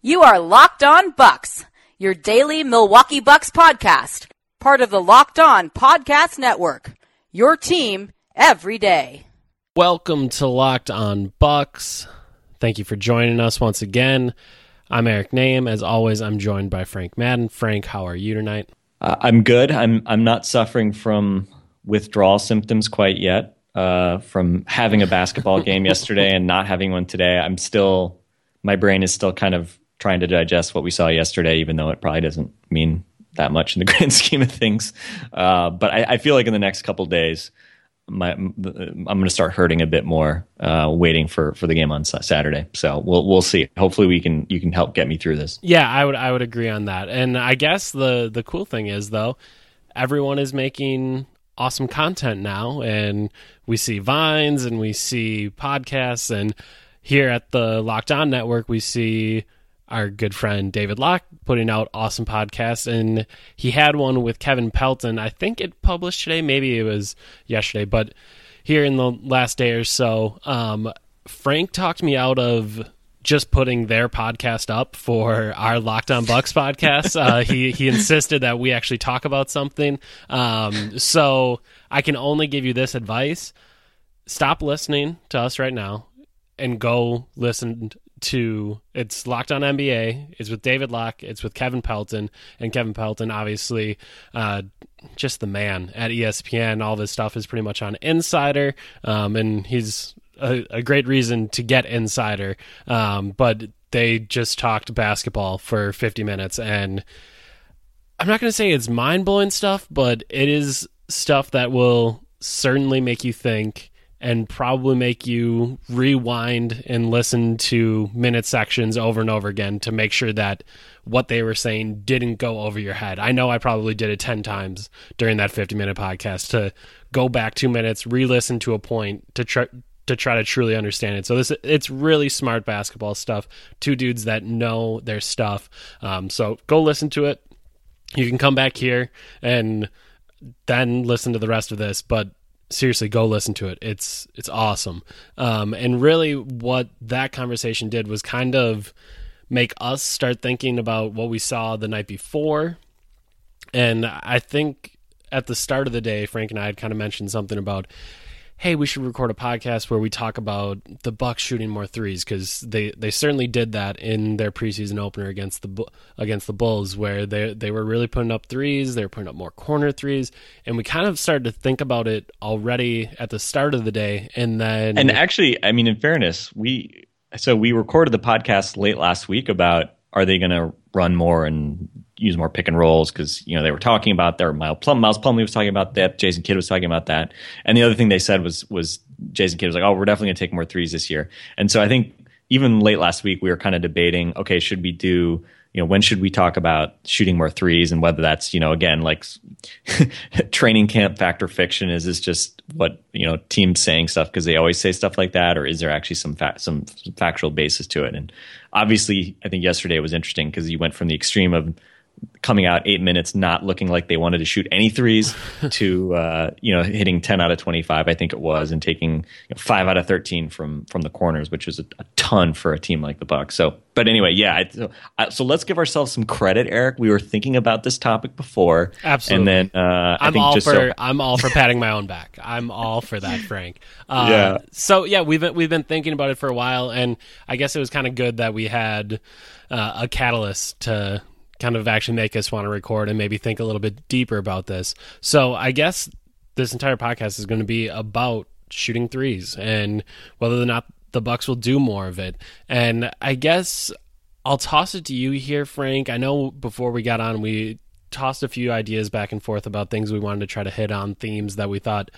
You are Locked On Bucks, your daily Milwaukee Bucks podcast, part of the Locked On Podcast Network. Your team every day. Welcome to Locked On Bucks. Thank you for joining us once again. I'm Eric Nehm. As always, I'm joined by Frank Madden. Frank, how are you tonight? Uh, I'm good. I'm I'm not suffering from withdrawal symptoms quite yet. Uh, from having a basketball game yesterday and not having one today, I'm still my brain is still kind of trying to digest what we saw yesterday, even though it probably doesn't mean that much in the grand scheme of things. Uh, but I, I, feel like in the next couple days, my, I'm going to start hurting a bit more, uh, waiting for, for the game on Saturday. So we'll we'll see. Hopefully, we can you can help get me through this. Yeah, I would I would agree on that. And I guess the the cool thing is though, everyone is making awesome content now, and we see vines and we see podcasts, and here at the Locked On Network, we see our good friend David Locke putting out awesome podcasts, and he had one with Kevin Pelton. I think it published today, maybe it was yesterday, but here in the last day or so, um, Frank talked me out of just putting their podcast up for our Locked On Bucks podcast. Uh, he he insisted that we actually talk about something. Um, so I can only give you this advice: stop listening to us right now and go listen to it's Locked On NBA. It's with David Locke. It's with Kevin Pelton, and Kevin Pelton, obviously, uh, just the man at ESPN. All this stuff is pretty much on Insider, um, and he's a, a, great reason to get Insider. Um, but they just talked basketball for 50 minutes, and I'm not going to say it's mind blowing stuff, but it is stuff that will certainly make you think and probably make you rewind and listen to minute sections over and over again to make sure that what they were saying didn't go over your head. I know I probably did it 10 times during that 50 minute podcast to go back 2 minutes, re-listen to a point to try to try to truly understand it. So this it's really smart basketball stuff. Two dudes that know their stuff. Um, so go listen to it. You can come back here and then listen to the rest of this, but seriously go listen to it. It's it's awesome. Um, and really what that conversation did was kind of make us start thinking about what we saw the night before. And i think at the start of the day frank and i had kind of mentioned something about hey, we should record a podcast where we talk about the Bucks shooting more threes because they, they certainly did that in their preseason opener against the against the Bulls, where they they were really putting up threes, they were putting up more corner threes, and we kind of started to think about it already at the start of the day, and then and actually, I mean, in fairness, we so we recorded the podcast late last week about are they going to run more and use more pick and rolls because you know they were talking about their Miles Plum Miles Plumlee was talking about that Jason Kidd was talking about that. And the other thing they said was was Jason Kidd was like oh we're definitely going to take more threes this year. And so I think even late last week we were kind of debating okay should we do you know when should we talk about shooting more threes and whether that's you know again like training camp factor fiction is this just what you know teams saying stuff because they always say stuff like that or is there actually some fa- some factual basis to it? And obviously I think yesterday was interesting because you went from the extreme of coming out eight minutes not looking like they wanted to shoot any threes to uh, you know hitting 10 out of 25 i think it was and taking you know, 5 out of 13 from from the corners which is a, a ton for a team like the bucks. So but anyway yeah I, so, I, so, let's give ourselves some credit eric. We were thinking about this topic before. Absolutely. and then uh, i'm all for so, i'm all for patting my own back. I'm all for that frank. Uh, yeah. so yeah we've been, we've been thinking about it for a while and i guess it was kind of good that we had uh, a catalyst to kind of actually make us want to record and maybe think a little bit deeper about this. So I guess this entire podcast is going to be about shooting threes and whether or not the Bucks will do more of it. And I guess I'll toss it to you here, Frank. I know before we got on, we tossed a few ideas back and forth about things we wanted to try to hit on, themes that we thought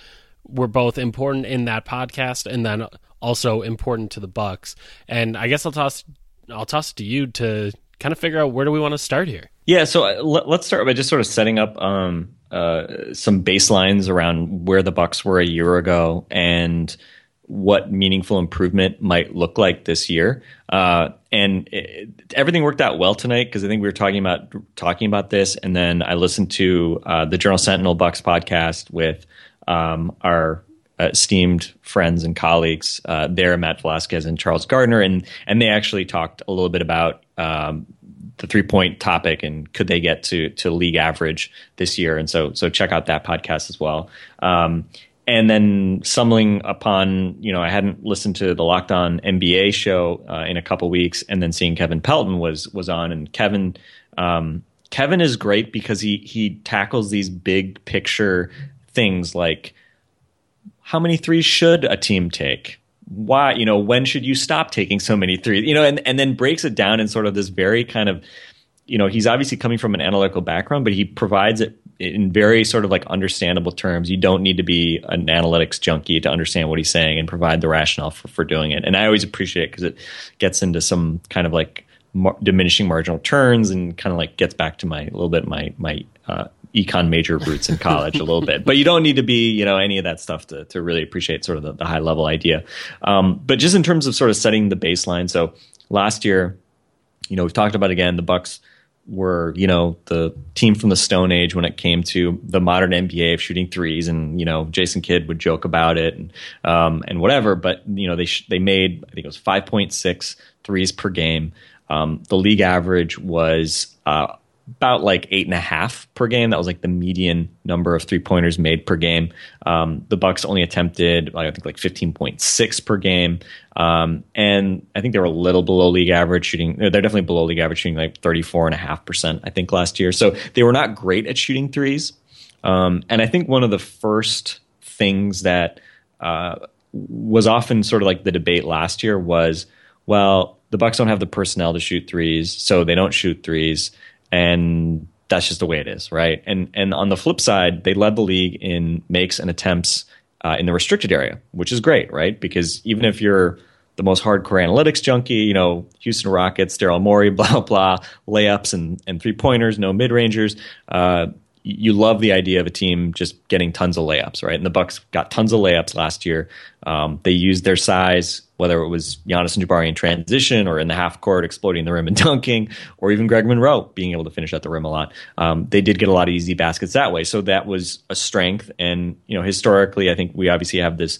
were both important in that podcast and then also important to the Bucks. And I guess I'll toss I'll toss it to you to kind of figure out where do we want to start here. Yeah, so uh, let, us start by just sort of setting up um, uh, some baselines around where the Bucks were a year ago and what meaningful improvement might look like this year. Uh, and it, everything worked out well tonight because I think we were talking about talking about this, and then I listened to uh, the Journal Sentinel Bucks podcast with um, our esteemed friends and colleagues uh, there, Matt Velazquez and Charles Gardner, and and they actually talked a little bit about um, the three point topic and could they get to to league average this year? And so so check out that podcast as well. Um, and then stumbling upon, you know, I hadn't listened to the Locked On NBA show uh, in a couple weeks, and then seeing Kevin Pelton was was on, and Kevin um, Kevin is great because he he tackles these big picture things like how many threes should a team take? Why you know when should you stop taking so many threes? You know and and then breaks it down in sort of this very kind of you know he's obviously coming from an analytical background but he provides it in very sort of like understandable terms. You don't need to be an analytics junkie to understand what he's saying and provide the rationale for, for doing it. And i always appreciate it because it gets into some kind of like mar- diminishing marginal turns and kind of like gets back to my a little bit my my uh, econ major roots in college a little bit, but you don't need to be, you know, any of that stuff to, to really appreciate sort of the, the high level idea. Um, but just in terms of sort of setting the baseline. So last year, you know, we've talked about again, the Bucks were, you know, the team from the Stone Age when it came to the modern NBA of shooting threes, and you know, Jason Kidd would joke about it and um, and whatever. But you know, they sh- they made I think it was 5.6 threes per game. Um, the league average was uh, about like eight and a half per game. That was like the median number of three pointers made per game. Um, the Bucks only attempted, I think, like fifteen point six per game, um, and I think they were a little below league average shooting. They're definitely below league average shooting, like thirty four and a half percent. I think last year, so they were not great at shooting threes. Um, and I think one of the first things that uh, was often sort of like the debate last year was, well, the Bucks don't have the personnel to shoot threes, so they don't shoot threes and that's just the way it is, right? And and on the flip side, they led the league in makes and attempts uh, in the restricted area, which is great, right? Because even if you're the most hardcore analytics junkie, you know, Houston Rockets, Daryl Morey, blah blah, layups and and three pointers, no mid rangers. Uh, you love the idea of a team just getting tons of layups, right? And the Bucks got tons of layups last year. Um, they used their size whether it was Giannis and Jabari in transition or in the half court exploding the rim and dunking, or even Greg Monroe being able to finish at the rim a lot. Um, they did get a lot of easy baskets that way. So that was a strength. And, you know, historically, I think we obviously have this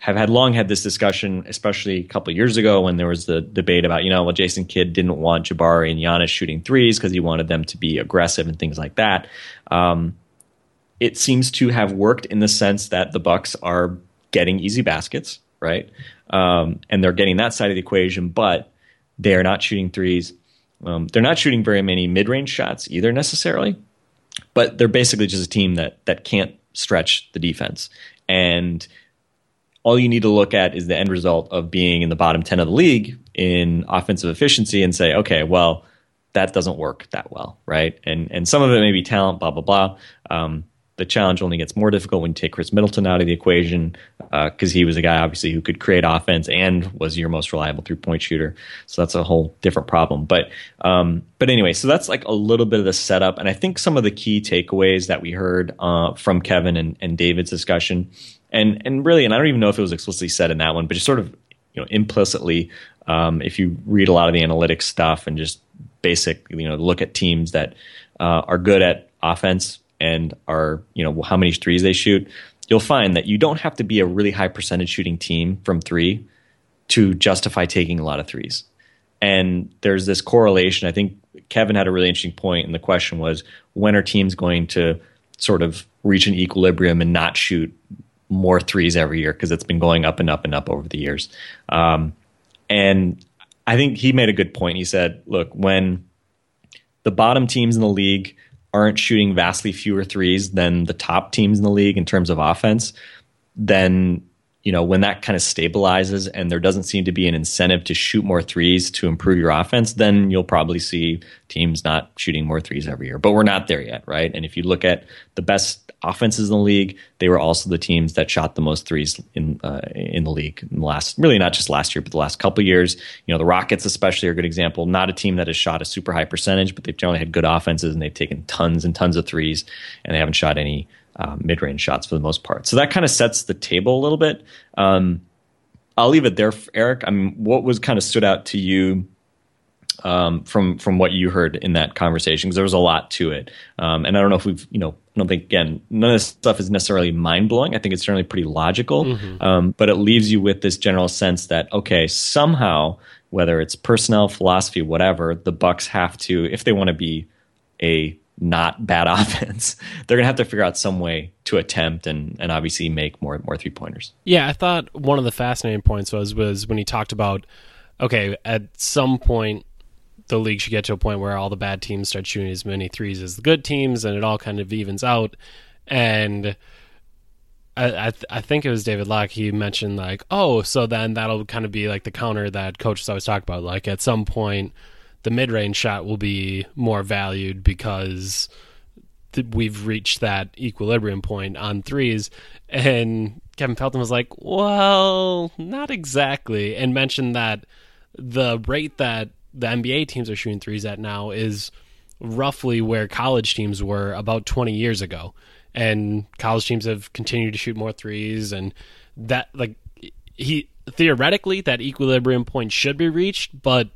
have had long had this discussion, especially a couple years ago when there was the debate about, you know, well, Jason Kidd didn't want Jabari and Giannis shooting threes because he wanted them to be aggressive and things like that. Um, it seems to have worked in the sense that the Bucks are getting easy baskets, right? Um, and they're getting that side of the equation, but they are not shooting threes. Um, they're not shooting very many mid-range shots either necessarily, but they're basically just a team that that can't stretch the defense. And all you need to look at is the end result of being in the bottom 10 of the league in offensive efficiency and say, okay, well, that doesn't work that well, right? And and some of it may be talent, blah blah blah. Um, the challenge only gets more difficult when you take Khris Middleton out of the equation because uh, he was a guy obviously who could create offense and was your most reliable three point shooter. So that's a whole different problem. But um, but anyway, so that's like a little bit of the setup, and I think some of the key takeaways that we heard uh, from Kevin and, and David's discussion, and and really, and I don't even know if it was explicitly said in that one, but just sort of you know implicitly, um, if you read a lot of the analytics stuff and just basic you know look at teams that uh, are good at offense and are you know how many threes they shoot, you'll find that you don't have to be a really high percentage shooting team from three to justify taking a lot of threes. And there's this correlation. I think Kevin had a really interesting point, and the question was when are teams going to sort of reach an equilibrium and not shoot more threes every year because it's been going up and up and up over the years. Um, and I think he made a good point. He said, look, when the bottom teams in the league aren't shooting vastly fewer threes than the top teams in the league in terms of offense, then you know, when that kind of stabilizes and there doesn't seem to be an incentive to shoot more threes to improve your offense, then you'll probably see teams not shooting more threes every year. But we're not there yet, right? And if you look at the best offenses in the league, they were also the teams that shot the most threes in uh, in the league in the last, really not just last year, but the last couple years. You know, the Rockets especially are a good example. Not a team that has shot a super high percentage, but they've generally had good offenses and they've taken tons and tons of threes, and they haven't shot any uh, mid range shots for the most part. So that kind of sets the table a little bit. Um, I'll leave it there, Eric. I mean, what was kind of stood out to you um, from from what you heard in that conversation? Because there was a lot to it, um, and I don't know if we've, you know, I don't think again, none of this stuff is necessarily mind blowing. I think it's generally pretty logical, mm-hmm. um, but it leaves you with this general sense that okay, somehow, whether it's personnel, philosophy, whatever, the Bucks have to, if they want to be a not bad offense, they're going to have to figure out some way to attempt and, and obviously make more more three pointers. Yeah, I thought one of the fascinating points was was when he talked about okay, at some point the league should get to a point where all the bad teams start shooting as many threes as the good teams, and it all kind of evens out. And I I, th- I think it was David Locke. He mentioned like, oh, so then that'll kind of be like the counter that coaches always talk about. Like at some point the mid range shot will be more valued because th- we've reached that equilibrium point on threes. And Kevin Pelton was like, well, not exactly. And mentioned that the rate that the NBA teams are shooting threes at now is roughly where college teams were about 20 years ago. And college teams have continued to shoot more threes. And that, like, he theoretically, that equilibrium point should be reached, but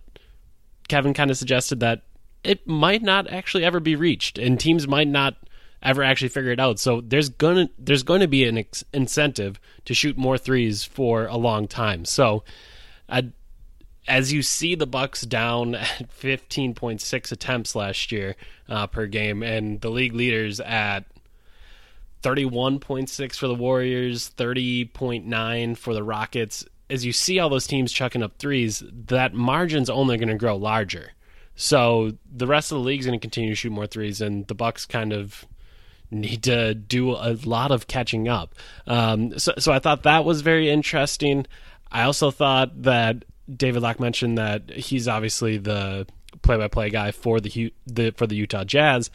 Kevin kind of suggested that it might not actually ever be reached, and teams might not ever actually figure it out. So there's gonna there's going to be an ex- incentive to shoot more threes for a long time. So, uh, as you see the Bucks down at 15.6 attempts last year uh, per game, and the league leaders at 31.6 for the Warriors, 30.9 for the Rockets as you see all those teams chucking up threes, that margin's only going to grow larger. So the rest of the league's going to continue to shoot more threes, and the Bucks kind of need to do a lot of catching up. Um, so, so I thought that was very interesting. I also thought that David Locke mentioned that he's obviously the play-by-play guy for the, the for the Utah Jazz,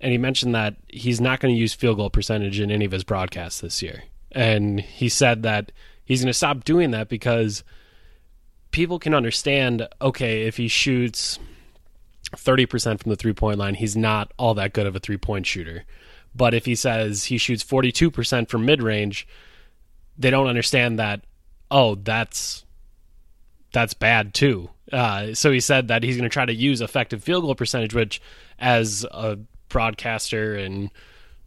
and he mentioned that he's not going to use field goal percentage in any of his broadcasts this year. And he said that he's going to stop doing that because people can understand okay, if he shoots 30% from the three point line, he's not all that good of a three point shooter. But if he says he shoots 42% from mid range, they don't understand that, oh, that's that's bad too. Uh, so he said that he's going to try to use effective field goal percentage, which, as a broadcaster and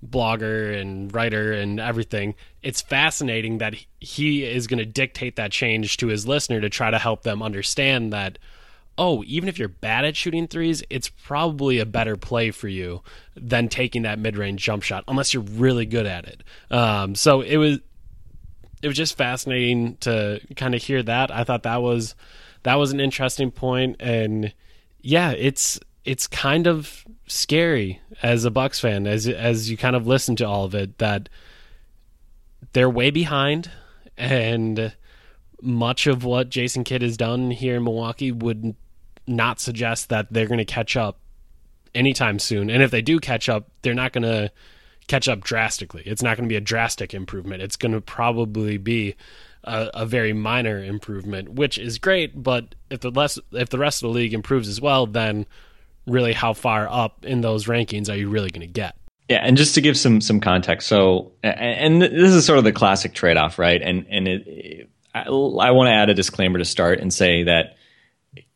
blogger and writer and everything, it's fascinating that he is going to dictate that change to his listener to try to help them understand that oh, even if you're bad at shooting threes, it's probably a better play for you than taking that mid-range jump shot unless you're really good at it. Um, so it was it was just fascinating to kind of hear that. I thought that was that was an interesting point and yeah, it's it's kind of scary as a Bucks fan as as you kind of listen to all of it that they're way behind and much of what Jason Kidd has done here in Milwaukee would not suggest that they're going to catch up anytime soon. And if they do catch up, they're not going to catch up drastically. It's not going to be a drastic improvement. It's going to probably be a, a, very minor improvement, which is great. But if the less if the rest of the league improves as well, then really how far up in those rankings are you really going to get? Yeah, and just to give some some context, so and this is sort of the classic trade off, right? And and it, it, I, I want to add a disclaimer to start and say that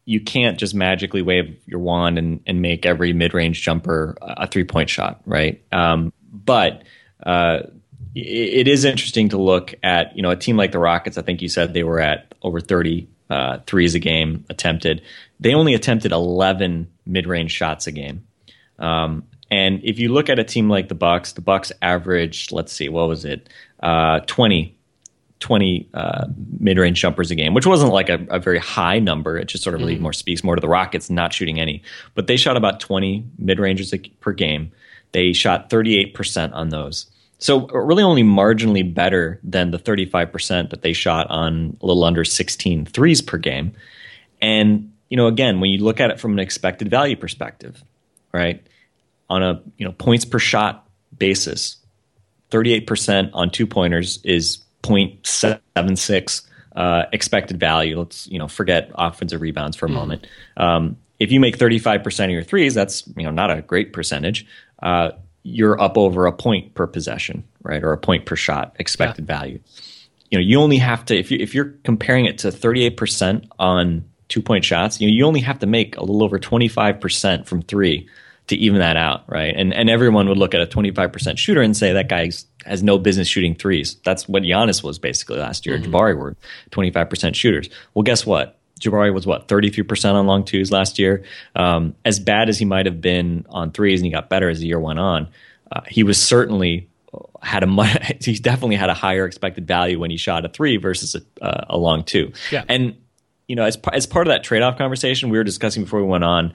you can't just magically wave your wand and, and make every mid range jumper a three point shot, right? Um, but uh, it, it is interesting to look at you know a team like the Rockets. I think you said they were at over 30 uh, threes a game attempted. They only attempted 11 mid-range shots a game. Um, and if you look at a team like the Bucks, the Bucks averaged, let's see, what was it, uh, 20, 20 uh, mid-range jumpers a game, which wasn't like a, a very high number. It just sort of really mm-hmm. more speaks more to the Rockets not shooting any. But they shot about 20 mid-ranges per game. They shot 38% on those. So really only marginally better than the 35% that they shot on a little under 16 threes per game. And, you know, again, when you look at it from an expected value perspective, right? On a, you know, points per shot basis, 38% on two pointers is 0.76 uh, expected value. Let's, you know, forget offensive rebounds for a mm. moment. Um, if you make 35% of your threes, that's, you know, not a great percentage. Uh, you're up over a point per possession, right, or a point per shot expected yeah. value. You know, you only have to if you if you're comparing it to 38% on two point shots, you know, you only have to make a little over 25% from three to even that out, right? And and everyone would look at a 25% shooter and say that guy has no business shooting threes. That's what Giannis was basically last year. Mm-hmm. Jabari were 25% shooters. Well, guess what? Jabari was what 33% on long twos last year. Um, as bad as he might have been on threes, and he got better as the year went on. Uh, he was certainly had a much, he definitely had a higher expected value when he shot a three versus a, uh, a long two. Yeah. And you know, as as part of that trade off conversation we were discussing before we went on,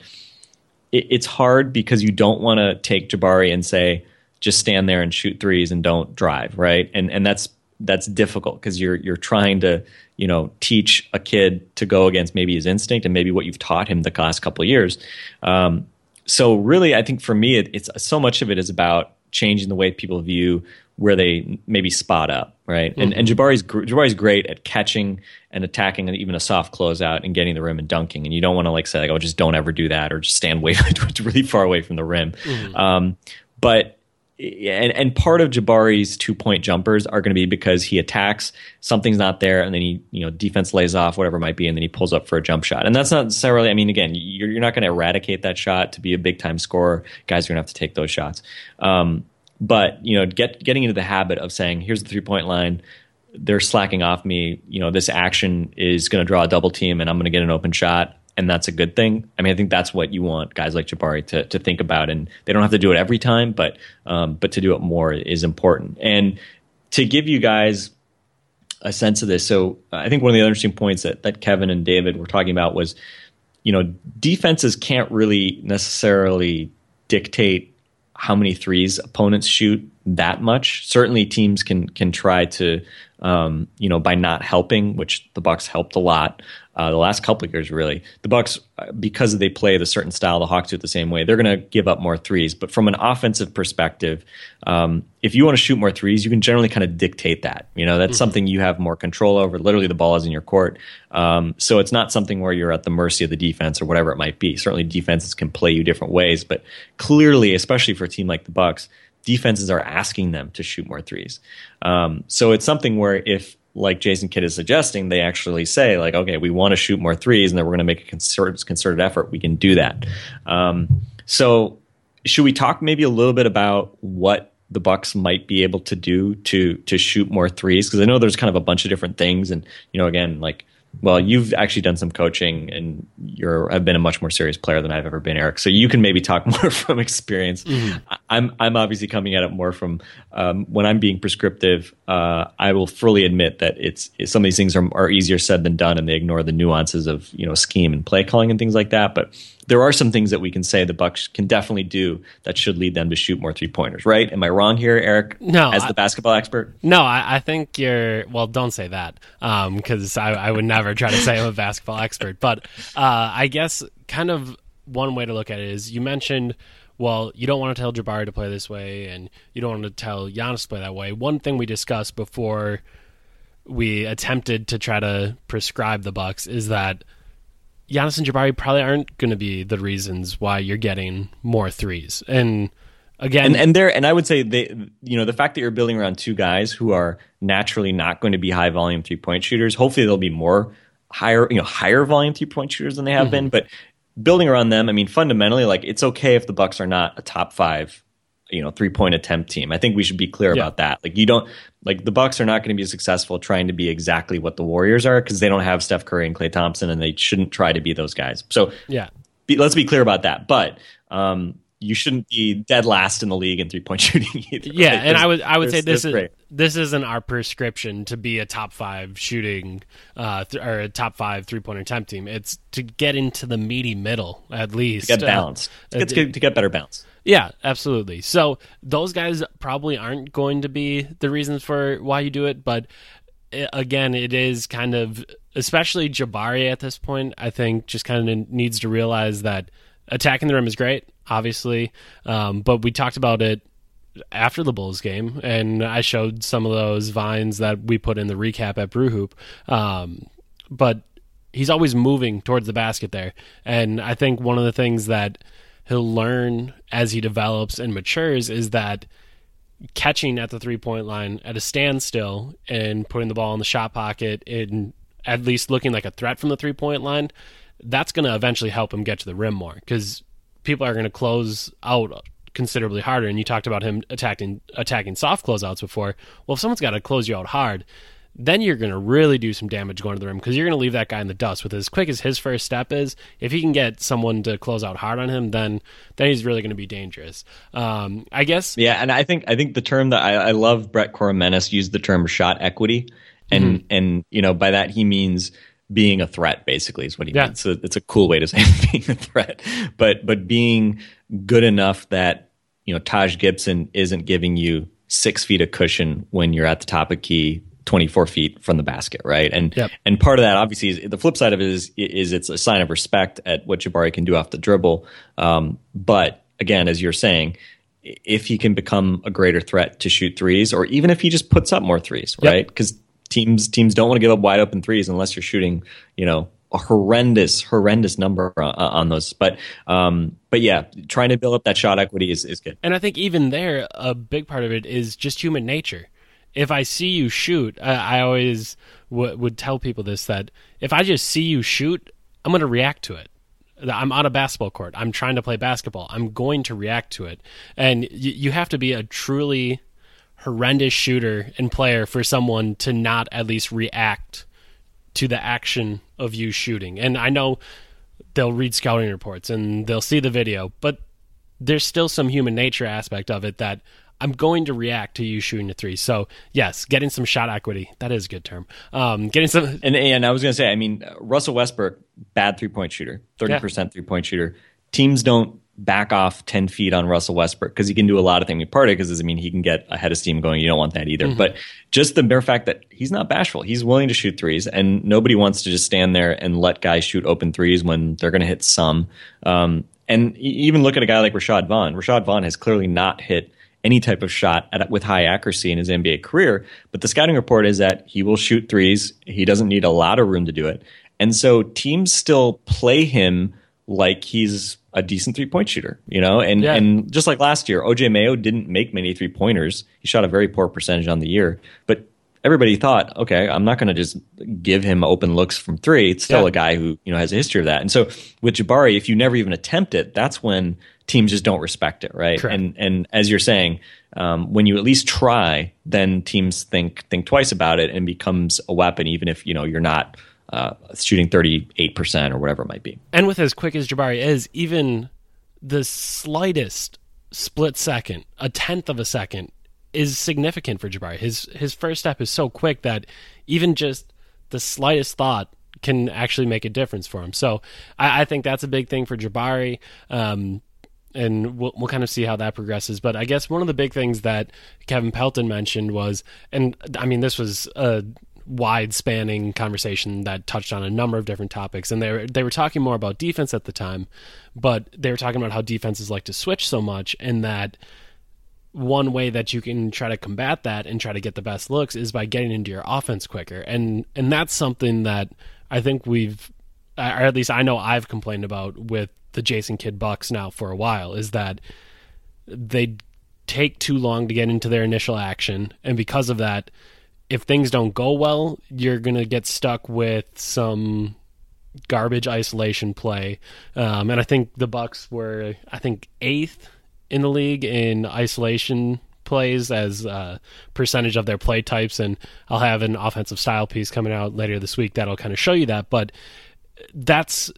it, it's hard because you don't want to take Jabari and say just stand there and shoot threes and don't drive, right? And and that's that's difficult because you're you're trying to you know teach a kid to go against maybe his instinct and maybe what you've taught him the last couple of years. Um, so really, I think for me, it, it's so much of it is about changing the way people view where they maybe spot up, right? Mm-hmm. And and Jabari's Jabari's great at catching and attacking and even a soft closeout and getting the rim and dunking. And you don't want to like say like, oh, just don't ever do that or just stand way really far away from the rim. Mm-hmm. Um, but and and part of Jabari's two point jumpers are going to be because he attacks, something's not there, and then he you know defense lays off, whatever it might be, and then he pulls up for a jump shot. And that's not necessarily. I mean, again, you're, you're not going to eradicate that shot to be a big time scorer. Guys are going to have to take those shots. Um, but you know, get getting into the habit of saying, here's the three point line. They're slacking off me. You know, this action is going to draw a double team, and I'm going to get an open shot and that's a good thing. I mean, I think that's what you want guys like Jabari to to think about, and they don't have to do it every time, but um, but to do it more is important. And to give you guys a sense of this, so I think one of the interesting points that that Kevin and David were talking about was, you know, defenses can't really necessarily dictate how many threes opponents shoot that much. Certainly, teams can can try to, um, you know, by not helping, which the Bucks helped a lot uh, the last couple of years, really. The Bucks, uh, because they play the certain style, the Hawks do it the same way. They're going to give up more threes. But from an offensive perspective, um, if you want to shoot more threes, you can generally kind of dictate that. You know, that's mm-hmm. something you have more control over. Literally, the ball is in your court, um, so it's not something where you're at the mercy of the defense or whatever it might be. Certainly, defenses can play you different ways, but clearly, especially for a team like the Bucks, defenses are asking them to shoot more threes. Um, so it's something where if like Jason Kidd is suggesting, they actually say like, okay, we want to shoot more threes, and then we're going to make a concerted, concerted effort. We can do that. Um, so, should we talk maybe a little bit about what the Bucks might be able to do to to shoot more threes? Because I know there's kind of a bunch of different things, and you know, again, like well, you've actually done some coaching and you're have been a much more serious player than I've ever been, Eric. So you can maybe talk more from experience. Mm-hmm. I'm I'm obviously coming at it more from um, when I'm being prescriptive. Uh, I will fully admit that it's, it's, some of these things are, are easier said than done, and they ignore the nuances of you know scheme and play calling and things like that. But there are some things that we can say the Bucks can definitely do that should lead them to shoot more three pointers. Right? Am I wrong here, Eric? No, as the I, basketball expert. No, I, I, think you're. Well, don't say that because um, I, I, would never try to say I'm a basketball expert. But uh, I guess kind of one way to look at it is you mentioned. Well, you don't want to tell Jabari to play this way, and you don't want to tell Giannis to play that way. One thing we discussed before we attempted to try to prescribe the Bucks is that Giannis and Jabari probably aren't going to be the reasons why you're getting more threes. And again, and, and there, and I would say they, you know, the fact that you're building around two guys who are naturally not going to be high volume three point shooters. Hopefully, they'll be more higher, you know, higher volume three point shooters than they have mm-hmm. been. But building around them, I mean, fundamentally, like it's okay if the Bucks are not a top five you know three point attempt team. I think we should be clear yeah. about that. Like you don't like the Bucks are not going to be successful trying to be exactly what the Warriors are because they don't have Steph Curry and Klay Thompson, and they shouldn't try to be those guys. So yeah, be, let's be clear about that. But um, you shouldn't be dead last in the league in three point shooting either. Yeah, right? and I would I would say this is great. this isn't our prescription to be a top five shooting uh, th- or a top five three point attempt team. It's to get into the meaty middle at least. get Uh, balanced. to, get, to, get, to get better balance. Yeah, absolutely. So those guys probably aren't going to be the reasons for why you do it, but again, it is kind of, especially Jabari at this point. I think just kind of needs to realize that attacking the rim is great, obviously, um, but we talked about it after the Bulls game, and I showed some of those vines that we put in the recap at Brew Hoop. Um, but he's always moving towards the basket there, and I think one of the things that he'll learn as he develops and matures is that catching at the three point line at a standstill and putting the ball in the shot pocket and at least looking like a threat from the three point line, that's going to eventually help him get to the rim more because people are going to close out considerably harder. And you talked about him attacking attacking soft closeouts before. Well, if someone's got to close you out hard, then you're going to really do some damage going to the rim because you're going to leave that guy in the dust. With as quick as his first step is, if he can get someone to close out hard on him, then then he's really going to be dangerous. Um, I guess. Yeah, and I think I think the term that I, I love Bret Koremenos used the term shot equity, and and you know by that he means being a threat basically is what he Yeah. means. So it's a cool way to say being a threat, but but being good enough that you know Taj Gibson isn't giving you six feet of cushion when you're at the top of key. 24 feet from the basket, right? And Yep. and part of that, obviously, is the flip side of it is is it's a sign of respect at what Jabari can do off the dribble. Um, but again, as you're saying, if he can become a greater threat to shoot threes, or even if he just puts up more threes, Yep. right? Because teams teams don't want to give up wide open threes unless you're shooting, you know, a horrendous horrendous number on, on those. But um, but yeah, trying to build up that shot equity is is good. And I think even there, a big part of it is just human nature. If I see you shoot, I, I always w- would tell people this that if I just see you shoot, I'm going to react to it. I'm on a basketball court. I'm trying to play basketball. I'm going to react to it. And y- you have to be a truly horrendous shooter and player for someone to not at least react to the action of you shooting. And I know they'll read scouting reports and they'll see the video, but there's still some human nature aspect of it that I'm going to react to you shooting a three. So yes, getting some shot equity that is a good term. Um, getting some And and I was going to say, I mean, Russell Westbrook, bad three point shooter, thirty percent three point shooter. Teams don't back off ten feet on Russell Westbrook because he can do a lot of things. Part of it because I mean he can get ahead of steam going. You don't want that either. But just the mere fact that he's not bashful, he's willing to shoot threes, and nobody wants to just stand there and let guys shoot open threes when they're going to hit some. Um, and even look at a guy like Rashad Vaughn. Rashad Vaughn has clearly not hit any type of shot at, with high accuracy in his NBA career. But the scouting report is that he will shoot threes. He doesn't need a lot of room to do it. And so teams still play him like he's a decent three point shooter, you know? And, Yeah. and just like last year, OJ Mayo didn't make many three pointers. He shot a very poor percentage on the year. But everybody thought, okay, I'm not going to just give him open looks from three. It's still Yeah. a guy who, you know, has a history of that. And so with Jabari, if you never even attempt it, that's when teams just don't respect it, right? Correct. And and as you're saying, um, when you at least try, then teams think think twice about it and becomes a weapon, even if you know you're not uh, shooting 38 percent or whatever it might be. and with as quick as Jabari is, even the slightest split second, a tenth of a second, is significant for Jabari. His his first step is so quick that even just the slightest thought can actually make a difference for him. So I, I think that's a big thing for Jabari. Um, and we'll, we'll kind of see how that progresses. But I guess one of the big things that Kevin Pelton mentioned was, and I mean, this was a wide spanning conversation that touched on a number of different topics. And they were, they were talking more about defense at the time, but they were talking about how defenses like to switch so much and that one way that you can try to combat that and try to get the best looks is by getting into your offense quicker. And and that's something that I think we've or at least I know I've complained about with the Jason Kidd Bucks now for a while is that they take too long to get into their initial action and because of that if things don't go well, you're going to get stuck with some garbage isolation play. Um, and I think the Bucks were, I think, eighth in the league in isolation plays as a percentage of their play types. And I'll have an offensive style piece coming out later this week that'll kind of show you that. But that's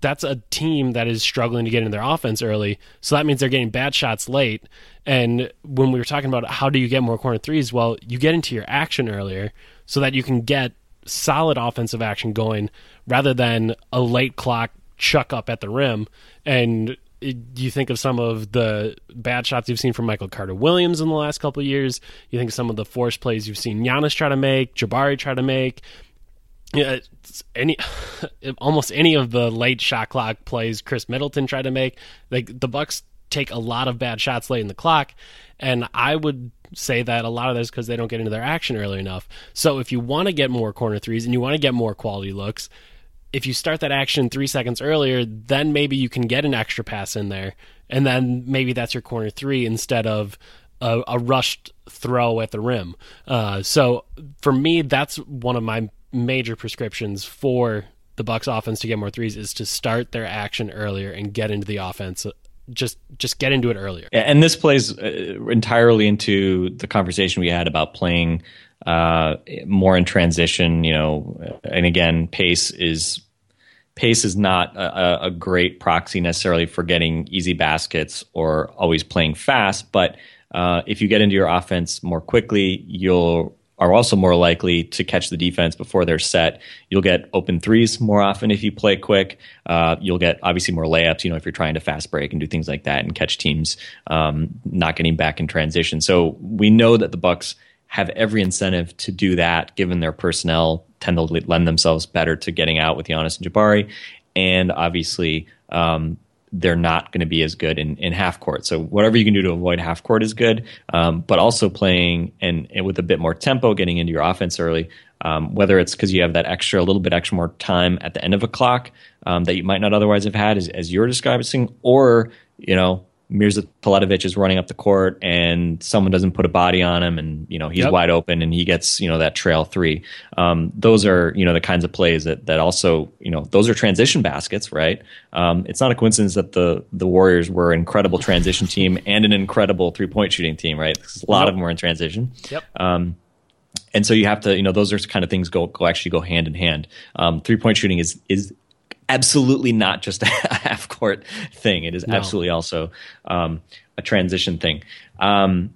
that's a team that is struggling to get into their offense early. So that means they're getting bad shots late. And when we were talking about how do you get more corner threes, well, you get into your action earlier so that you can get solid offensive action going rather than a late clock chuck up at the rim. And it, you think of some of the bad shots you've seen from Michael Carter Williams in the last couple years. You think of some of the force plays you've seen Giannis try to make, Jabari try to make yeah, any almost any of the late shot clock plays Khris Middleton tried to make. Like the Bucks take a lot of bad shots late in the clock, and I would say that a lot of that is because they don't get into their action early enough. So if you want to get more corner threes and you want to get more quality looks, if you start that action three seconds earlier, then maybe you can get an extra pass in there, and then maybe that's your corner three instead of a, a rushed throw at the rim. Uh, so for me, that's one of my major prescriptions for the Bucks offense to get more threes is to start their action earlier and get into the offense just just get into it earlier. And this plays uh, entirely into the conversation we had about playing uh, more in transition. You know, and again, pace is pace is not a, a, great proxy necessarily for getting easy baskets or always playing fast, but uh, if you get into your offense more quickly, you'll are also more likely to catch the defense before they're set. You'll get open threes more often if you play quick. Uh, you'll get obviously more layups, you know, if you're trying to fast break and do things like that and catch teams um, not getting back in transition. So we know that the Bucks have every incentive to do that, given their personnel tend to lend themselves better to getting out with Giannis and Jabari, and obviously. Um, they're not going to be as good in, in half court. So whatever you can do to avoid half court is good, um, but also playing and, and, with a bit more tempo, getting into your offense early. Um, whether it's because you have that extra, a little bit extra more time at the end of a clock um, that you might not otherwise have had, as, as you're describing, or you know Mirza Teletovic is running up the court and someone doesn't put a body on him and you know he's yep. wide open and he gets you know that trail three. Um, those are you know the kinds of plays that that also you know those are transition baskets, right? Um, it's not a coincidence that the the Warriors were an incredible transition team and an incredible three point shooting team, right? A lot yep. of them were in transition. Yep. Um, and so you have to, you know, those are kind of things go, go actually go hand in hand. Um, three point shooting is is absolutely not just a half court thing. It is no. absolutely also um, a transition thing. Um,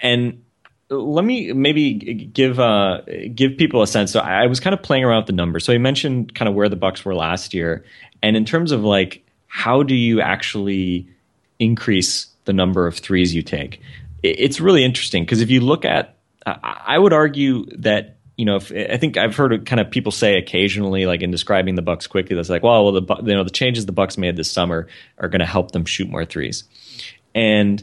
and let me maybe give uh, give people a sense. So I was kind of playing around with the numbers. So I mentioned kind of where the Bucks were last year, and in terms of like how do you actually increase the number of threes you take? It's really interesting because if you look at, I would argue that you know, if, I think I've heard kind of people say occasionally, like in describing the Bucks quickly, that's like, well, well, the you know the changes the Bucks made this summer are going to help them shoot more threes, and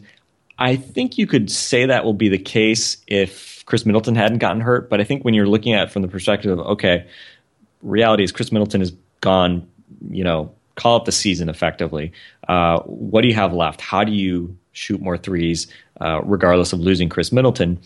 I think you could say that will be the case if Khris Middleton hadn't gotten hurt. But I think when you're looking at it from the perspective of okay, reality is Khris Middleton is gone. You know, call up the season effectively. Uh, what do you have left? How do you shoot more threes, uh, regardless of losing Khris Middleton?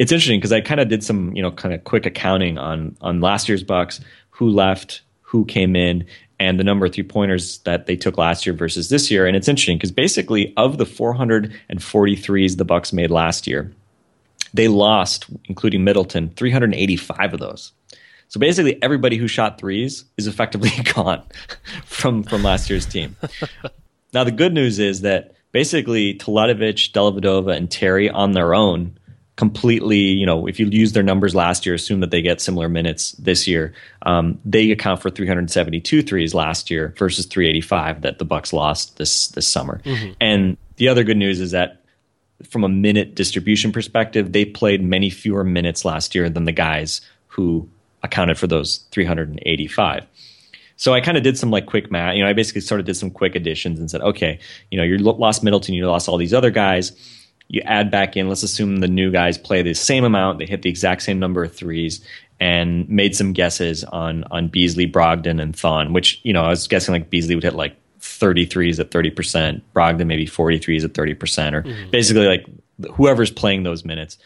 It's interesting because I kind of did some, you know, kind of quick accounting on on last year's Bucks, who left, who came in, and the number of three pointers that they took last year versus this year. And it's interesting because basically of the 443s the Bucks made last year, they lost, including Middleton, 385 of those. So basically, everybody who shot threes is effectively gone from from last year's team. now the good news is that basically Teletovic, Dellavedova, and Terry on their own completely, you know, if you use their numbers last year, assume that they get similar minutes this year. Um, they account for 372 threes last year versus 385 that the Bucks lost this this summer. Mm-hmm. And the other good news is that from a minute distribution perspective, they played many fewer minutes last year than the guys who accounted for those 385. So I kind of did some like quick math. You know, I basically sort of did some quick additions and said, okay, you know, you lost Middleton, you lost all these other guys you add back in, let's assume the new guys play the same amount, they hit the exact same number of threes, and made some guesses on on Beasley, Brogdon, and Thon, which, you know, I was guessing like Beasley would hit like 33s at 30%, Brogdon maybe 43s at 30%, or mm-hmm. basically like whoever's playing those minutes.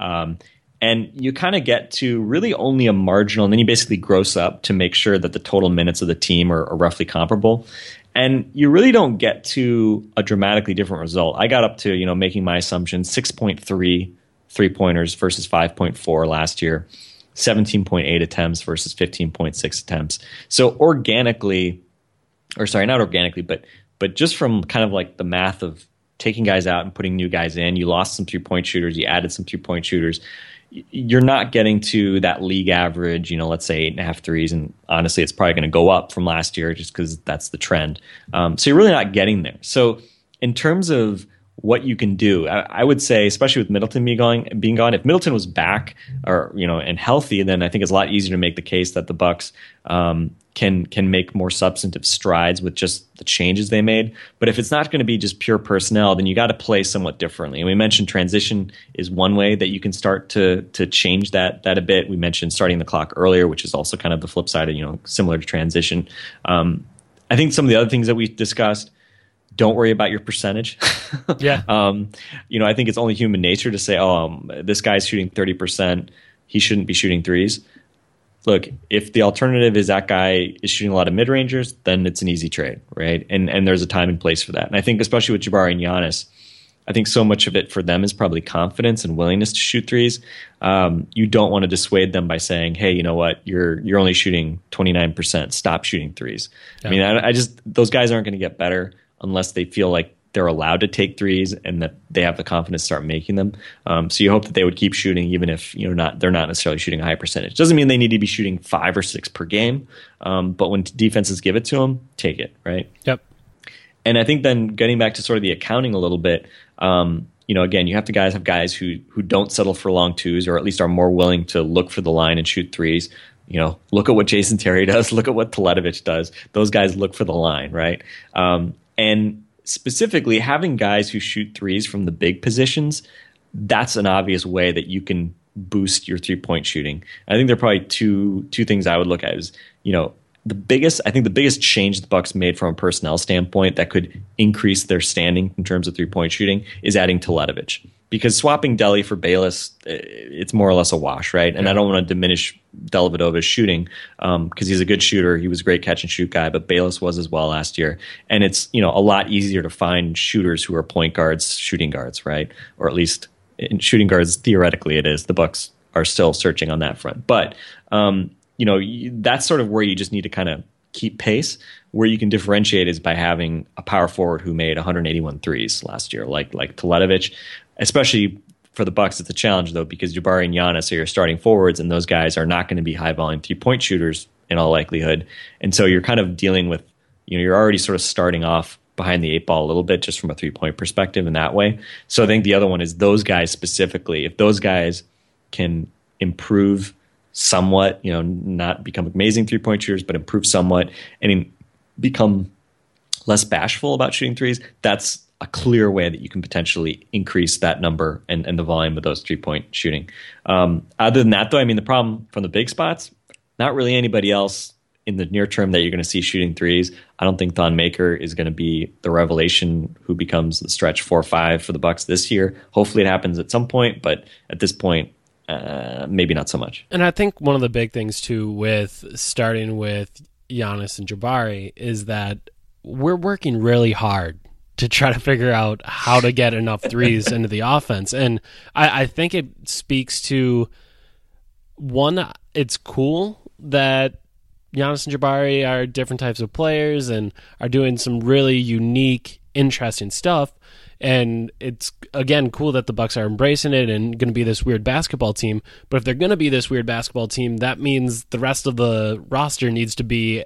Um, and you kind of get to really only a marginal, and then you basically gross up to make sure that the total minutes of the team are, are roughly comparable and you really don't get to a dramatically different result. I got up to, you know, making my assumption 6.3 three pointers versus 5.4 last year, 17.8 attempts versus 15.6 attempts. So organically, or sorry, not organically, but but just from kind of like the math of taking guys out and putting new guys in. You lost some three point shooters, you added some three point shooters. You're not getting to that league average, you know, let's say eight and a half threes. And honestly, it's probably going to go up from last year just because that's the trend. Um, so you're really not getting there. So, in terms of what you can do. I, I, would say, especially with Middleton being gone, being gone, if Middleton was back or you know and healthy, then I think it's a lot easier to make the case that the Bucks um, can can make more substantive strides with just the changes they made. But if it's not going to be just pure personnel, then you got to play somewhat differently. And we mentioned transition is one way that you can start to to change that that a bit. We mentioned starting the clock earlier, which is also kind of the flip side of you know similar to transition. Um, I think some of the other things that we discussed don't worry about your percentage. yeah. Um, you know, I think it's only human nature to say, oh, um, this guy's shooting 30%. He shouldn't be shooting threes. Look, if the alternative is that guy is shooting a lot of mid rangers, then it's an easy trade, right? And and there's a time and place for that. And I think especially with Jabari and Giannis, I think so much of it for them is probably confidence and willingness to shoot threes. Um, you don't want to dissuade them by saying, "Hey, you know what? You're you're only shooting 29 percent. Stop shooting threes. Yeah. I mean, I, I just those guys aren't going to get better unless they feel like they're allowed to take threes and that they have the confidence to start making them. Um, so you hope that they would keep shooting, even if you know not they're not necessarily shooting a high percentage. Doesn't mean they need to be shooting five or six per game, um, but when defenses give it to them, take it right. Yep. And I think then getting back to sort of the accounting a little bit, um, you know, again, you have to guys have guys who who don't settle for long twos or at least are more willing to look for the line and shoot threes. You know, look at what Jason Terry does. Look at what Teletovic does. Those guys look for the line, right? Um, and specifically having guys who shoot threes from the big positions, that's an obvious way that you can boost your three point shooting. I think there are probably two two things I would look at is, you know, the biggest I think the biggest change the Bucks made from a personnel standpoint that could increase their standing in terms of three point shooting is adding Teletovic because swapping Delly for Bayless, eh, it's more or less a wash, right? And yeah. I don't want to diminish Dellavedova's shooting because um, he's a good shooter. He was a great catch and shoot guy, but Bayless was as well last year. And it's you know a lot easier to find shooters who are point guards, shooting guards, right? Or at least in shooting guards theoretically it is. The Bucks are still searching on that front, but um, you know that's sort of where you just need to kind of keep pace. Where you can differentiate is by having a power forward who made 181 threes last year, like like Teletovic especially for the Bucks, it's a challenge though because Jabari and Giannis are your starting forwards, and those guys are not going to be high volume three point shooters in all likelihood. And so you're kind of dealing with, you know, you're already sort of starting off behind the eight ball a little bit just from a three point perspective in that way. So I think the other one is those guys specifically. If those guys can improve somewhat, you know, not become amazing three point shooters, but improve somewhat and become less bashful about shooting threes, that's a clear way that you can potentially increase that number and, and the volume of those three point shooting. Um, other than that, though, I mean, the problem from the big spots, not really anybody else in the near term that you're going to see shooting threes. I don't think Thon Maker is going to be the revelation who becomes the stretch four five for the Bucks this year. Hopefully, it happens at some point, but at this point, uh, maybe not so much. And I think one of the big things too with starting with Giannis and Jabari is that we're working really hard to try to figure out how to get enough threes into the offense. And I, I, think it speaks to one, it's cool that Giannis and Jabari are different types of players and are doing some really unique, interesting stuff. And it's again cool that the Bucks are embracing it and going to be this weird basketball team. But if they're going to be this weird basketball team, that means the rest of the roster needs to be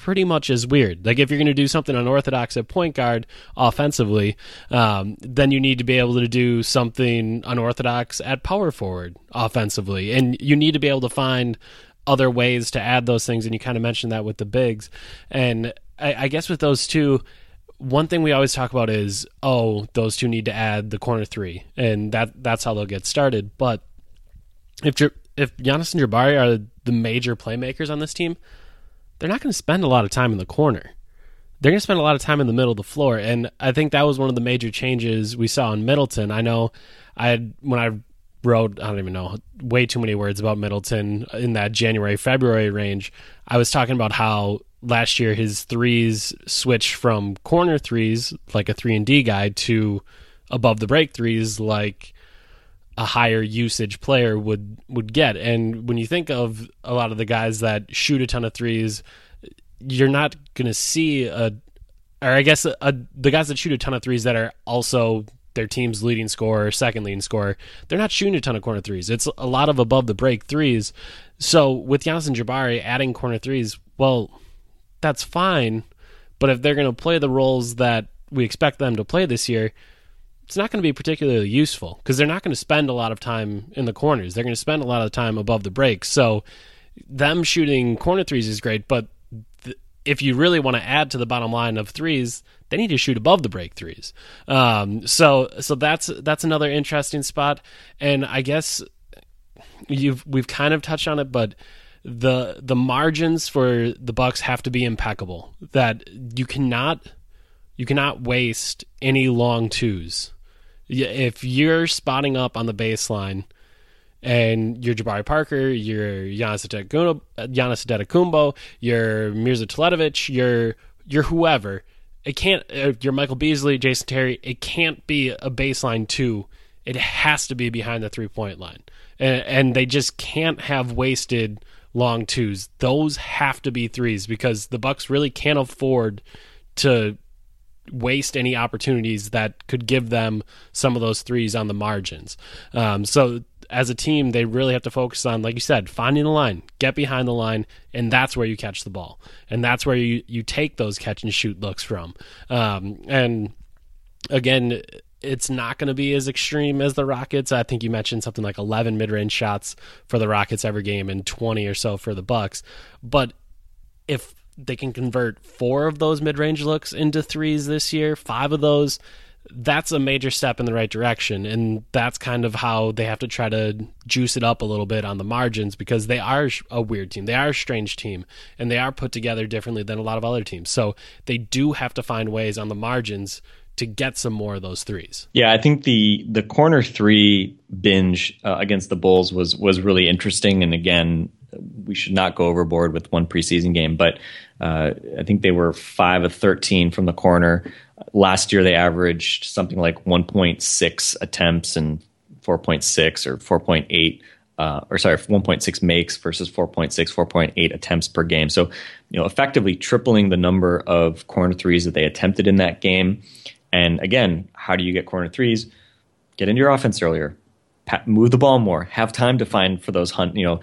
pretty much as weird. Like if you're going to do something unorthodox at point guard offensively, um, then you need to be able to do something unorthodox at power forward offensively, and you need to be able to find other ways to add those things. And you kind of mentioned that with the bigs, and I, I guess with those two. One thing we always talk about is, oh, those two need to add the corner three, and that that's how they'll get started. But if if Giannis and Jabari are the major playmakers on this team, they're not going to spend a lot of time in the corner. They're going to spend a lot of time in the middle of the floor, and I think that was one of the major changes we saw in Middleton. I know I had when I wrote I don't even know way too many words about Middleton in that January February range. I was talking about how last year his threes switched from corner threes like a 3 and D guy to above the break threes like a higher usage player would would get. And when you think of a lot of the guys that shoot a ton of threes, you're not going to see a, or I guess a, a, the guys that shoot a ton of threes that are also their team's leading scorer, second leading scorer, they're not shooting a ton of corner threes. It's a lot of above the break threes. So with Giannis and Jabari adding corner threes, well, that's fine. But if they're going to play the roles that we expect them to play this year, it's not going to be particularly useful because they're not going to spend a lot of time in the corners. They're going to spend a lot of time above the break. So them shooting corner threes is great, but th- if you really want to add to the bottom line of threes, they need to shoot above the break threes. Um, so so that's that's another interesting spot, and I guess you've we've kind of touched on it, but the the margins for the Bucks have to be impeccable. That you cannot you cannot waste any long twos. If you're spotting up on the baseline and you're Jabari Parker, you're Giannis Antetokounmpo, you're Mirza Teletovic, you're you're whoever. It can't. Uh, you're Michael Beasley, Jason Terry. It can't be a baseline two. It has to be behind the three point line, and, and they just can't have wasted long twos. Those have to be threes because the Bucks really can't afford to waste any opportunities that could give them some of those threes on the margins. Um, so as a team, they really have to focus on, like you said, finding the line, get behind the line, and that's where you catch the ball, and that's where you you take those catch and shoot looks from. Um, and again, it's not going to be as extreme as the Rockets. I think you mentioned something like 11 mid-range shots for the Rockets every game and 20 or so for the Bucks. But if they can convert four of those mid-range looks into threes this year, five of those, that's a major step in the right direction. And that's kind of how they have to try to juice it up a little bit on the margins because they are a weird team. They are a strange team and they are put together differently than a lot of other teams. So they do have to find ways on the margins to get some more of those threes. Yeah i think the the corner three binge uh, against the bulls was was really interesting. And again we should not go overboard with one preseason game but uh, i think they were 5 of 13 from the corner. Last year they averaged something like 1.6 attempts and 4.6 or 4.8 uh, or sorry 1.6 makes versus 4.6 4.8 attempts per game. So you know effectively tripling the number of corner threes that they attempted in that game. And again how do you get corner threes? Get into your offense earlier. Move the ball more. Have time to find for those hunt you know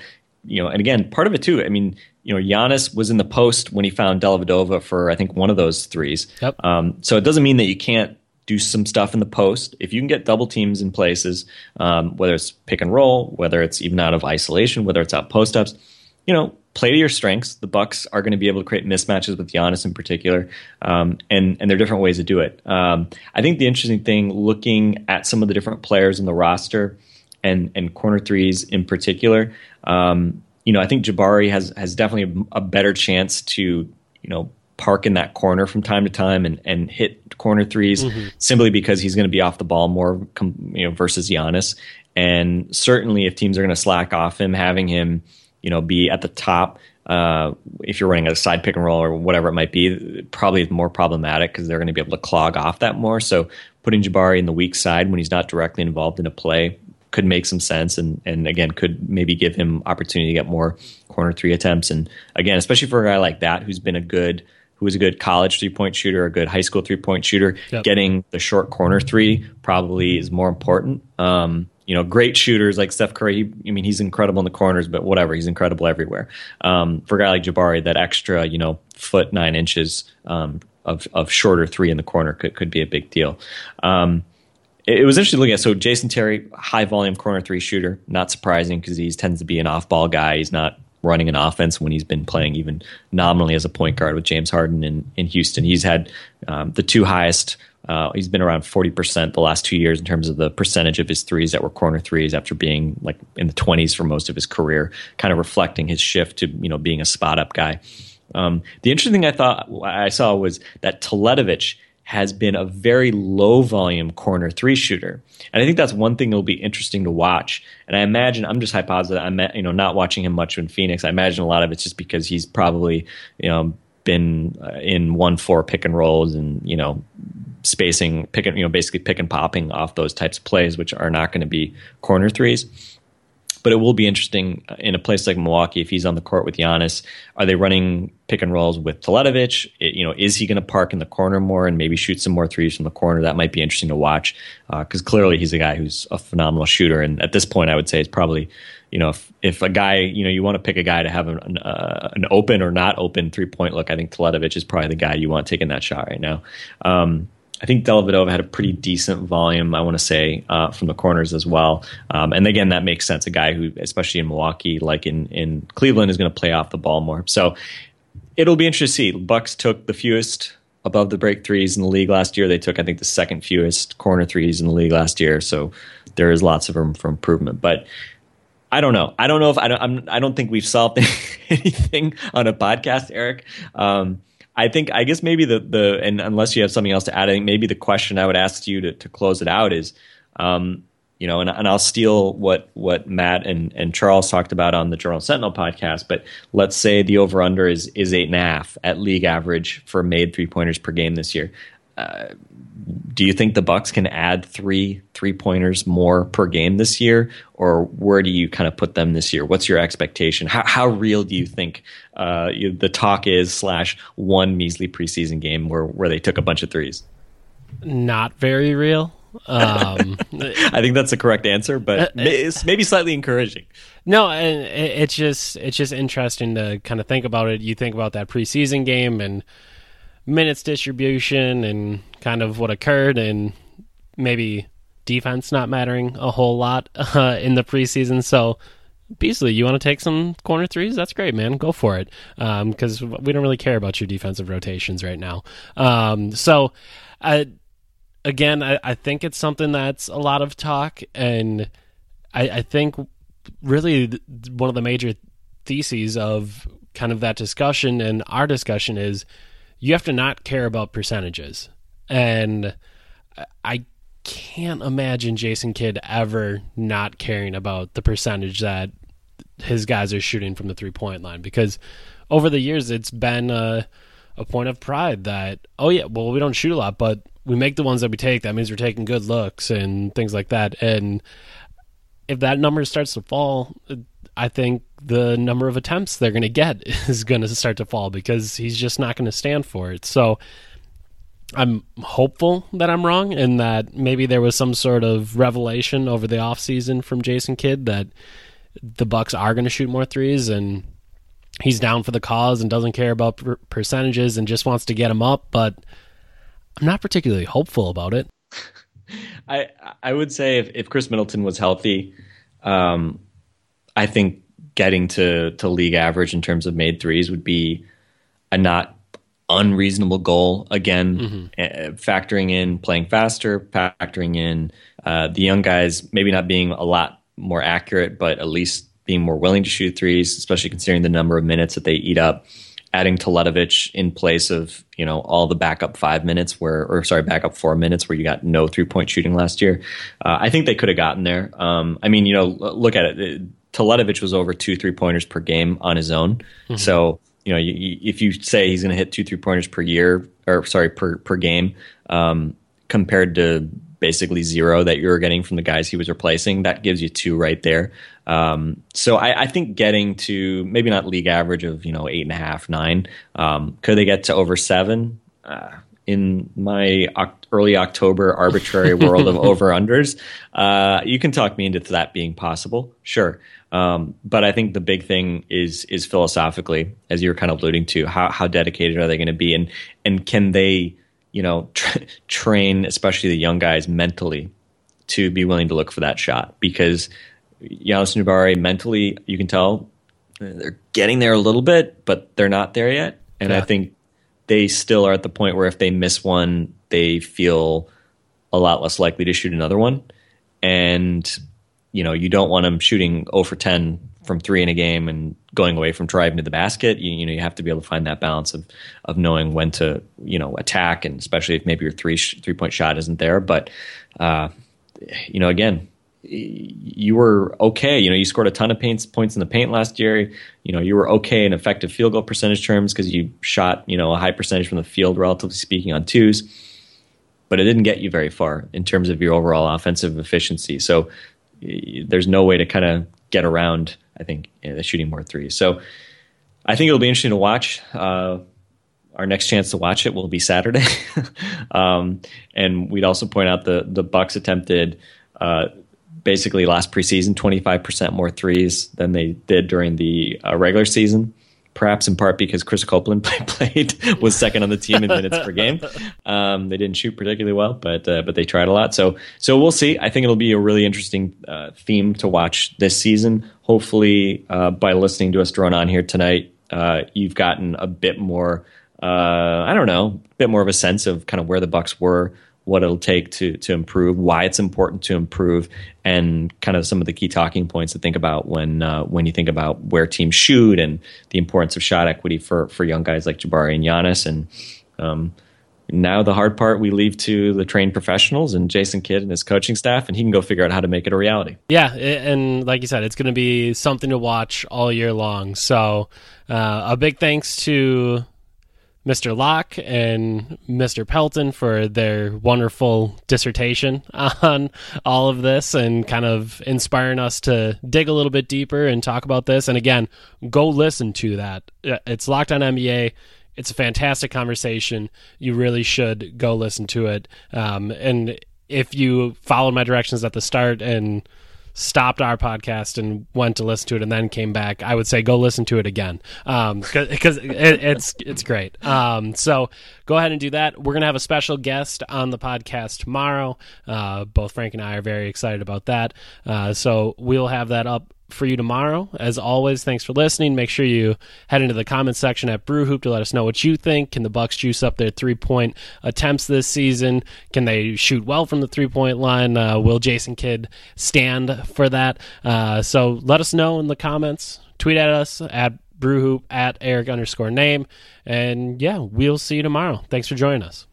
you know and again part of it too i mean you know, Giannis was in the post when he found Dellavedova for I think one of those threes. Yep. Um, so it doesn't mean that you can't do some stuff in the post. If you can get double teams in places, um, whether it's pick and roll, whether it's even out of isolation, whether it's out post ups, you know, play to your strengths. The Bucks are going to be able to create mismatches with Giannis in particular, um, and and there are different ways to do it. Um, I think the interesting thing, looking at some of the different players in the roster, and and corner threes in particular, um, you know, I think Jabari has has definitely a, a better chance to you know park in that corner from time to time and, and hit corner 3s mm-hmm. simply because he's going to be off the ball more, you know, versus Giannis. And certainly, if teams are going to slack off him, having him, you know, be at the top, uh, if you're running a side pick and roll or whatever it might be, probably is more problematic because they're going to be able to clog off that more. So putting Jabari in the weak side when he's not directly involved in a play could make some sense and and again could maybe give him opportunity to get more corner three attempts. And again especially for a guy like that who's been a good who was a good college three point shooter a good high school three point shooter yep. getting the short corner three probably is more important. Um, you know great shooters like Steph Curry he, I mean he's incredible in the corners but whatever he's incredible everywhere. Um, for a guy like Jabari that extra you know foot nine inches um, of of shorter three in the corner could could be a big deal. Um, it was interesting looking at. So Jason Terry, high volume corner three shooter, not surprising because he tends to be an off ball guy. He's not running an offense when he's been playing even nominally as a point guard with James Harden in, in Houston. He's had um, the two highest. Uh, he's been around 40% the last two years in terms of the percentage of his threes that were corner threes after being like in the 20s for most of his career, kind of reflecting his shift to, you know, being a spot up guy. Um, the interesting thing I thought I saw was that Teletovic has been a very low volume corner three shooter. And I think that's one thing that'll be interesting to watch. And I imagine I'm just hypothesizing. I'm you know not watching him much in Phoenix. I imagine a lot of it's just because he's probably you know been uh, in one four pick and rolls and you know spacing pick and you know basically pick and popping off those types of plays, which are not going to be corner threes. But it will be interesting in a place like Milwaukee if he's on the court with Giannis. Are they running pick and rolls with Teletovic? You know, is he going to park in the corner more and maybe shoot some more threes from the corner? That might be interesting to watch because uh, clearly he's a guy who's a phenomenal shooter. And at this point, I would say it's probably you know, if, if a guy, you know, you want to pick a guy to have an, uh, an open or not open three point look, I think Teletovic is probably the guy you want taking that shot right now. Um, I think Dellavedova had a pretty decent volume, I want to say, uh, from the corners as well. Um, and again, that makes sense. A guy who, especially in Milwaukee, like in, in Cleveland, is going to play off the ball more. So it'll be interesting to see. Bucks took the fewest above the break threes in the league last year. They took, I think, the second fewest corner threes in the league last year. So there is lots of room for improvement. But I don't know. I don't know if I don't. I'm, I do not think we've solved anything on a podcast, Eric. Um, I think I guess maybe the the and unless you have something else to add, I think maybe the question I would ask you to to close it out is, um, you know, and, and I'll steal what what Matt and and Charles talked about on the Journal Sentinel podcast. But let's say the over under is is eight and a half at league average for made three pointers per game this year. Uh, do you think the Bucks can add three three pointers more per game this year, or where do you kind of put them this year? What's your expectation? How how real do you think uh, you, the talk is slash one measly preseason game where where they took a bunch of threes? Not very real. Um, I think that's the correct answer, but uh, it's maybe slightly encouraging. No, and it's just it's just interesting to kind of think about it. You think about that preseason game and minutes distribution and kind of what occurred and maybe defense not mattering a whole lot uh, in the preseason. So, Beasley, you want to take some corner threes? That's great, man. Go for it. Because um, we don't really care about your defensive rotations right now. Um, so, I, again, I, I, think it's something that's a lot of talk. And I, I think really one of the major theses of kind of that discussion and our discussion is you have to not care about percentages. And I can't imagine Jason Kidd ever not caring about the percentage that his guys are shooting from the three point line because over the years it's been a, a, point of pride that oh yeah well we don't shoot a lot but we make the ones that we take that means we're taking good looks and things like that and if that number starts to fall I think the number of attempts they're going to get is going to start to fall because he's just not going to stand for it. So I'm hopeful that I'm wrong and that maybe there was some sort of revelation over the offseason from Jason Kidd that the Bucks are going to shoot more threes and he's down for the cause and doesn't care about per- percentages and just wants to get them up, but I'm not particularly hopeful about it. I I would say if, if Khris Middleton was healthy, um, I think getting to to league average in terms of made threes would be a not unreasonable goal. Again, mm-hmm. uh, factoring in playing faster, factoring in uh, the young guys maybe not being a lot more accurate, but at least being more willing to shoot threes, especially considering the number of minutes that they eat up. Adding Teletovic in place of you know all the backup five minutes where, or sorry, backup four minutes where you got no three point shooting last year. Uh, I think they could have gotten there. Um, I mean, you know, look at it Teletovic was over two three pointers per game on his own. Mm-hmm. So you know, you, you, if you say he's going to hit two three pointers per year, or sorry, per per game, um, compared to basically zero that you were getting from the guys he was replacing, that gives you two right there. Um, so I, I, think getting to maybe not league average of you know eight and a half, nine. Um, could they get to over seven? Uh, in my early October arbitrary world of over unders, uh, you can talk me into that being possible. Sure. Um, but I think the big thing is is philosophically, as you were kind of alluding to, how how dedicated are they going to be, and and can they, you know, tra- train especially the young guys mentally to be willing to look for that shot because Giannis Nubari mentally, you can tell they're getting there a little bit, but they're not there yet, and yeah. I think they still are at the point where if they miss one, they feel a lot less likely to shoot another one, and you know, you don't want them shooting 0 for 10 from three in a game and going away from driving to the basket. You, you, know, you have to be able to find that balance of of knowing when to you know attack, and especially if maybe your three three point shot isn't there. But uh, you know, again, you were okay. You know, you scored a ton of paints, points in the paint last year. You know, you were okay in effective field goal percentage terms because you shot you know a high percentage from the field, relatively speaking, on twos. But it didn't get you very far in terms of your overall offensive efficiency. So there's no way to kind of get around. I think you know, shooting more threes. So I think it'll be interesting to watch. Uh, our next chance to watch it will be Saturday, um, and we'd also point out the the Bucks attempted uh, basically last preseason 25% more threes than they did during the uh, regular season perhaps in part because Chris Copeland played was second on the team in minutes per game. Um, they didn't shoot particularly well, but uh, but they tried a lot. So so we'll see. I think it'll be a really interesting uh, theme to watch this season. Hopefully, uh, by listening to us drone on here tonight, uh, you've gotten a bit more. Uh, I don't know, a bit more of a sense of kind of where the Bucks were what it'll take to to improve, why it's important to improve, and kind of some of the key talking points to think about when uh, when you think about where teams shoot and the importance of shot equity for for young guys like Jabari and Giannis. And um, now the hard part we leave to the trained professionals and Jason Kidd and his coaching staff, and he can go figure out how to make it a reality. Yeah, and like you said, it's going to be something to watch all year long. So uh, a big thanks to Mr. Locke and Mr. Pelton for their wonderful dissertation on all of this and kind of inspiring us to dig a little bit deeper and talk about this. And again, go listen to that. It's Locked on NBA. It's a fantastic conversation. You really should go listen to it. Um, and if you followed my directions at the start and stopped our podcast and went to listen to it and then came back, I would say go listen to it again because um, it, it's it's great. Um, so go ahead and do that. We're gonna have a special guest on the podcast tomorrow. Uh, both Frank and I are very excited about that. Uh, so we'll have that up for you tomorrow. As always, thanks for listening. Make sure you head into the comments section at Brewhoop to let us know what you think. Can the Bucks juice up their three point attempts this season? Can they shoot well from the three point line? Uh, will Jason Kidd stand for that? Uh, so let us know in the comments. Tweet at us at Brewhoop at Eric underscore Nehm. And yeah, we'll see you tomorrow. Thanks for joining us.